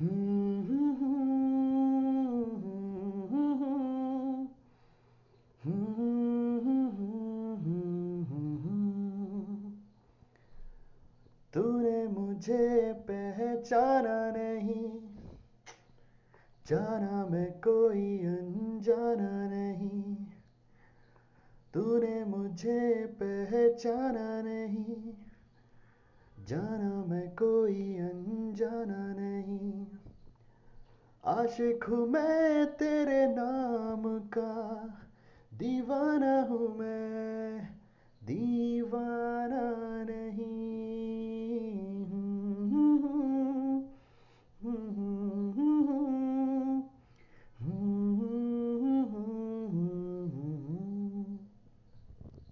तूने मुझे पहचाना नहीं। जाना मैं कोई अनजाना नहीं। तूने मुझे पहचाना नहीं। जाना मैं कोई अनजाना आशिक हूँ मैं तेरे नाम का दीवाना हूँ मैं।